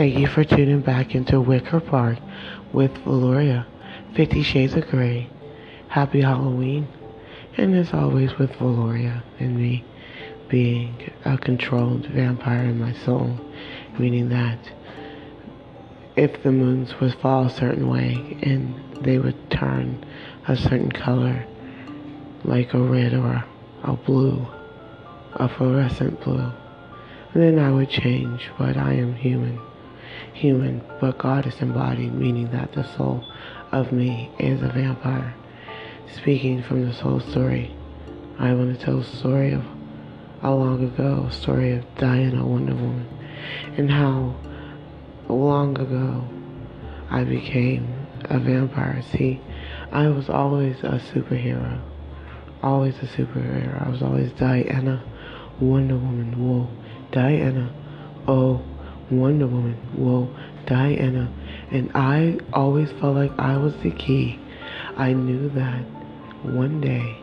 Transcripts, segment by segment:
Thank you for tuning back into Wicker Park with Valoria, Fifty Shades of Grey. Happy Halloween. And as always with Valoria and me being a controlled vampire in my soul, meaning that if the moons would fall a certain way and they would turn a certain color, like a red or a blue, a fluorescent blue, then I would change, but I am human. Human, but God is embodied, meaning that the soul of me is a vampire. Speaking from the soul story, I want to tell a story of a long ago, a story of Diana Wonder Woman, and how long ago I became a vampire. See, I was always a superhero. Always a superhero. I was always Diana Wonder Woman. Whoa. Diana. Oh, Wonder Woman. Whoa, Diana. And I always felt like I was the key. I knew that one day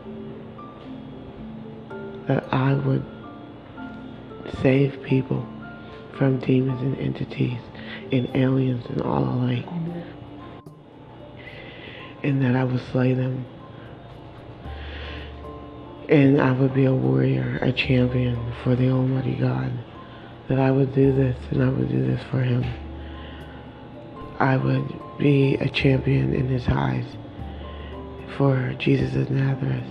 that I would save people from demons and entities and aliens and all alike. And that I would slay them. And I would be a warrior, a champion for the Almighty God. That I would do this and I would do this for Him. I would be a champion in His eyes for Jesus of Nazareth,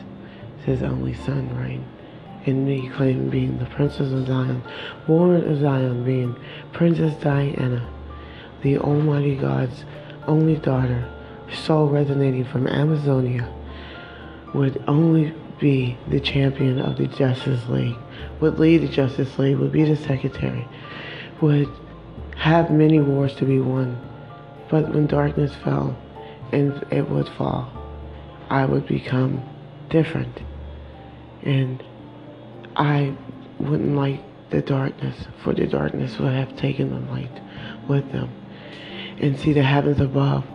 His only Son, right? And me claiming being the Princess of Zion, born of Zion, being Princess Diana, the Almighty God's only daughter, soul resonating from Amazonia, would only be the champion of the Justice League, would lead the Justice League, would be the secretary, would have many wars to be won. But when darkness fell, and it would fall, I would become different. And I wouldn't like the darkness, for the darkness would have taken the light with them. And see, the heavens above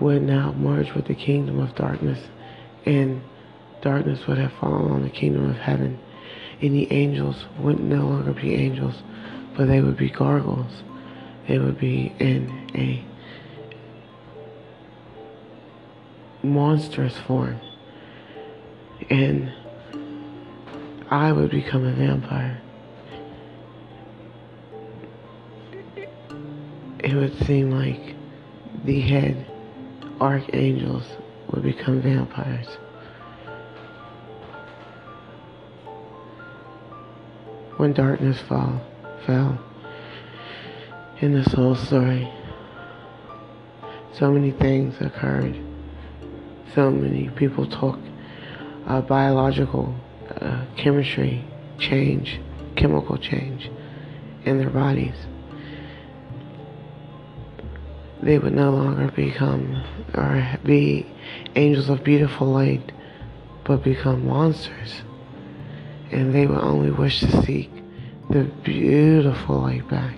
would now merge with the kingdom of darkness, and darkness would have fallen on the kingdom of heaven. And the angels would no longer be angels, but they would be gargoyles. They would be in a monstrous form. And I would become a vampire. It would seem like the head archangels would become vampires. When darkness fall, fell in this whole story, so many things occurred. So many people talk uh, biological uh, chemistry change, chemical change in their bodies. They would no longer become or be angels of beautiful light, but become monsters. And they would only wish to seek the beautiful light back.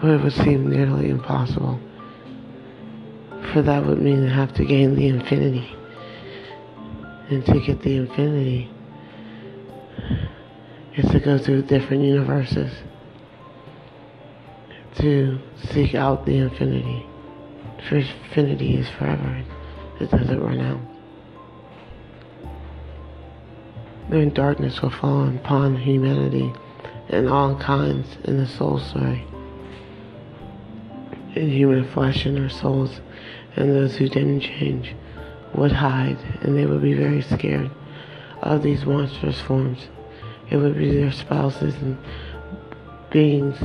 But it would seem nearly impossible. For that would mean to have to gain the infinity. And to get the infinity is to go through different universes to seek out the infinity. For infinity is forever. It doesn't run out. Then darkness will fall upon humanity and all kinds in the soul story. In human flesh and their souls, and those who didn't change would hide, and they would be very scared of these monstrous forms. It would be their spouses and beings,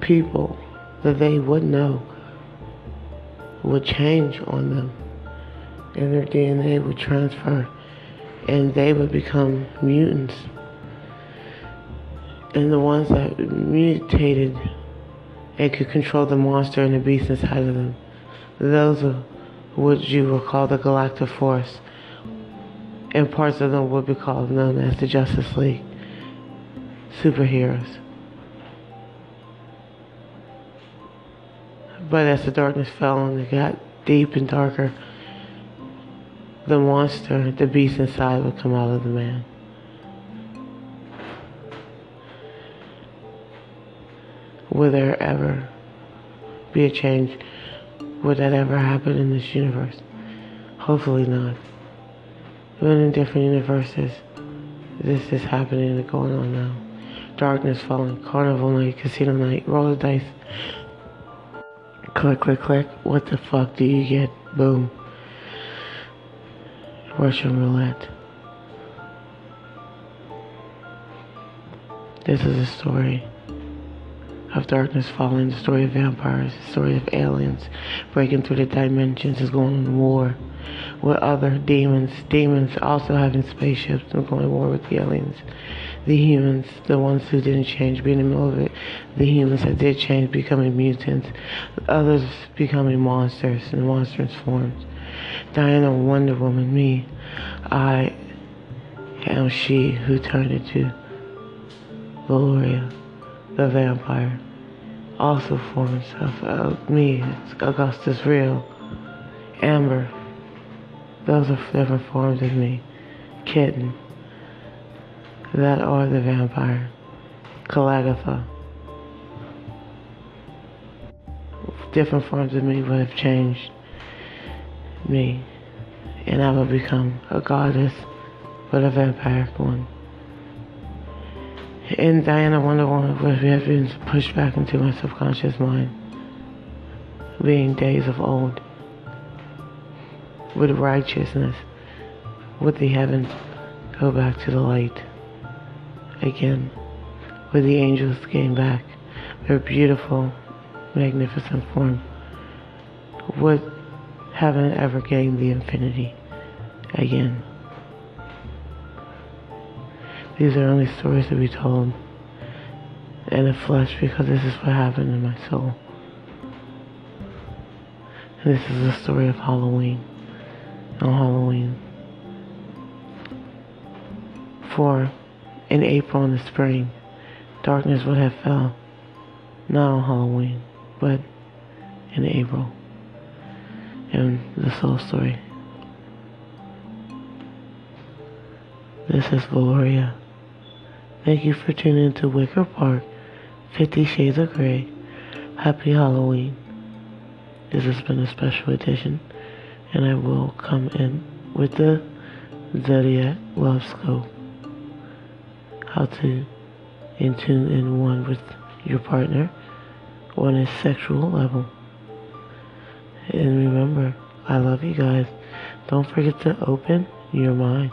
people that they would know would change on them, and their DNA would transfer, and they would become mutants. And the ones that mutated and could control the monster and the beast inside of them, those are what you would call the Galactic Force, and parts of them would be called known as the Justice League superheroes. But as the darkness fell and it got deep and darker, the monster, the beast inside would come out of the man. Will there ever be a change? Would that ever happen in this universe? Hopefully not. But in different universes, this is happening and going on now. Darkness falling, carnival night, casino night, roll the dice. Click, click, click. What the fuck do you get? Boom. Russian roulette. This is a story of darkness falling, the story of vampires, the story of aliens breaking through the dimensions, is going on war with other demons. Demons also having spaceships and going to war with the aliens. The humans, the ones who didn't change, being in the middle of it. The humans that did change, becoming mutants. Others becoming monsters in monstrous forms. Diana, Wonder Woman, me. I am she who turned into Valoria, the vampire. Also forms of me, it's Augustus Real. Amber, those are different forms of me. Kitten, that are the vampire. Calagatha. Different forms of me would have changed me, and I will become a goddess, but a vampire one. And Diana Wonder Woman would have been pushed back into my subconscious mind, being days of old with righteousness, with the heavens go back to the light again, with the angels came back, their beautiful, magnificent form, would heaven ever gained the infinity again. These are only stories to be told in the flesh because this is what happened in my soul. And this is the story of Halloween on Halloween. For in April in the spring, darkness would have fell, not on Halloween, but in April. And the soul story. This is Valoria. Thank you for tuning into Wicker Park, Fifty Shades of Grey. Happy Halloween. This has been a special edition and I will come in with the Zodiac Love Scope. How to in tune in one with your partner on a sexual level. And remember, I love you guys. Don't forget to open your mind.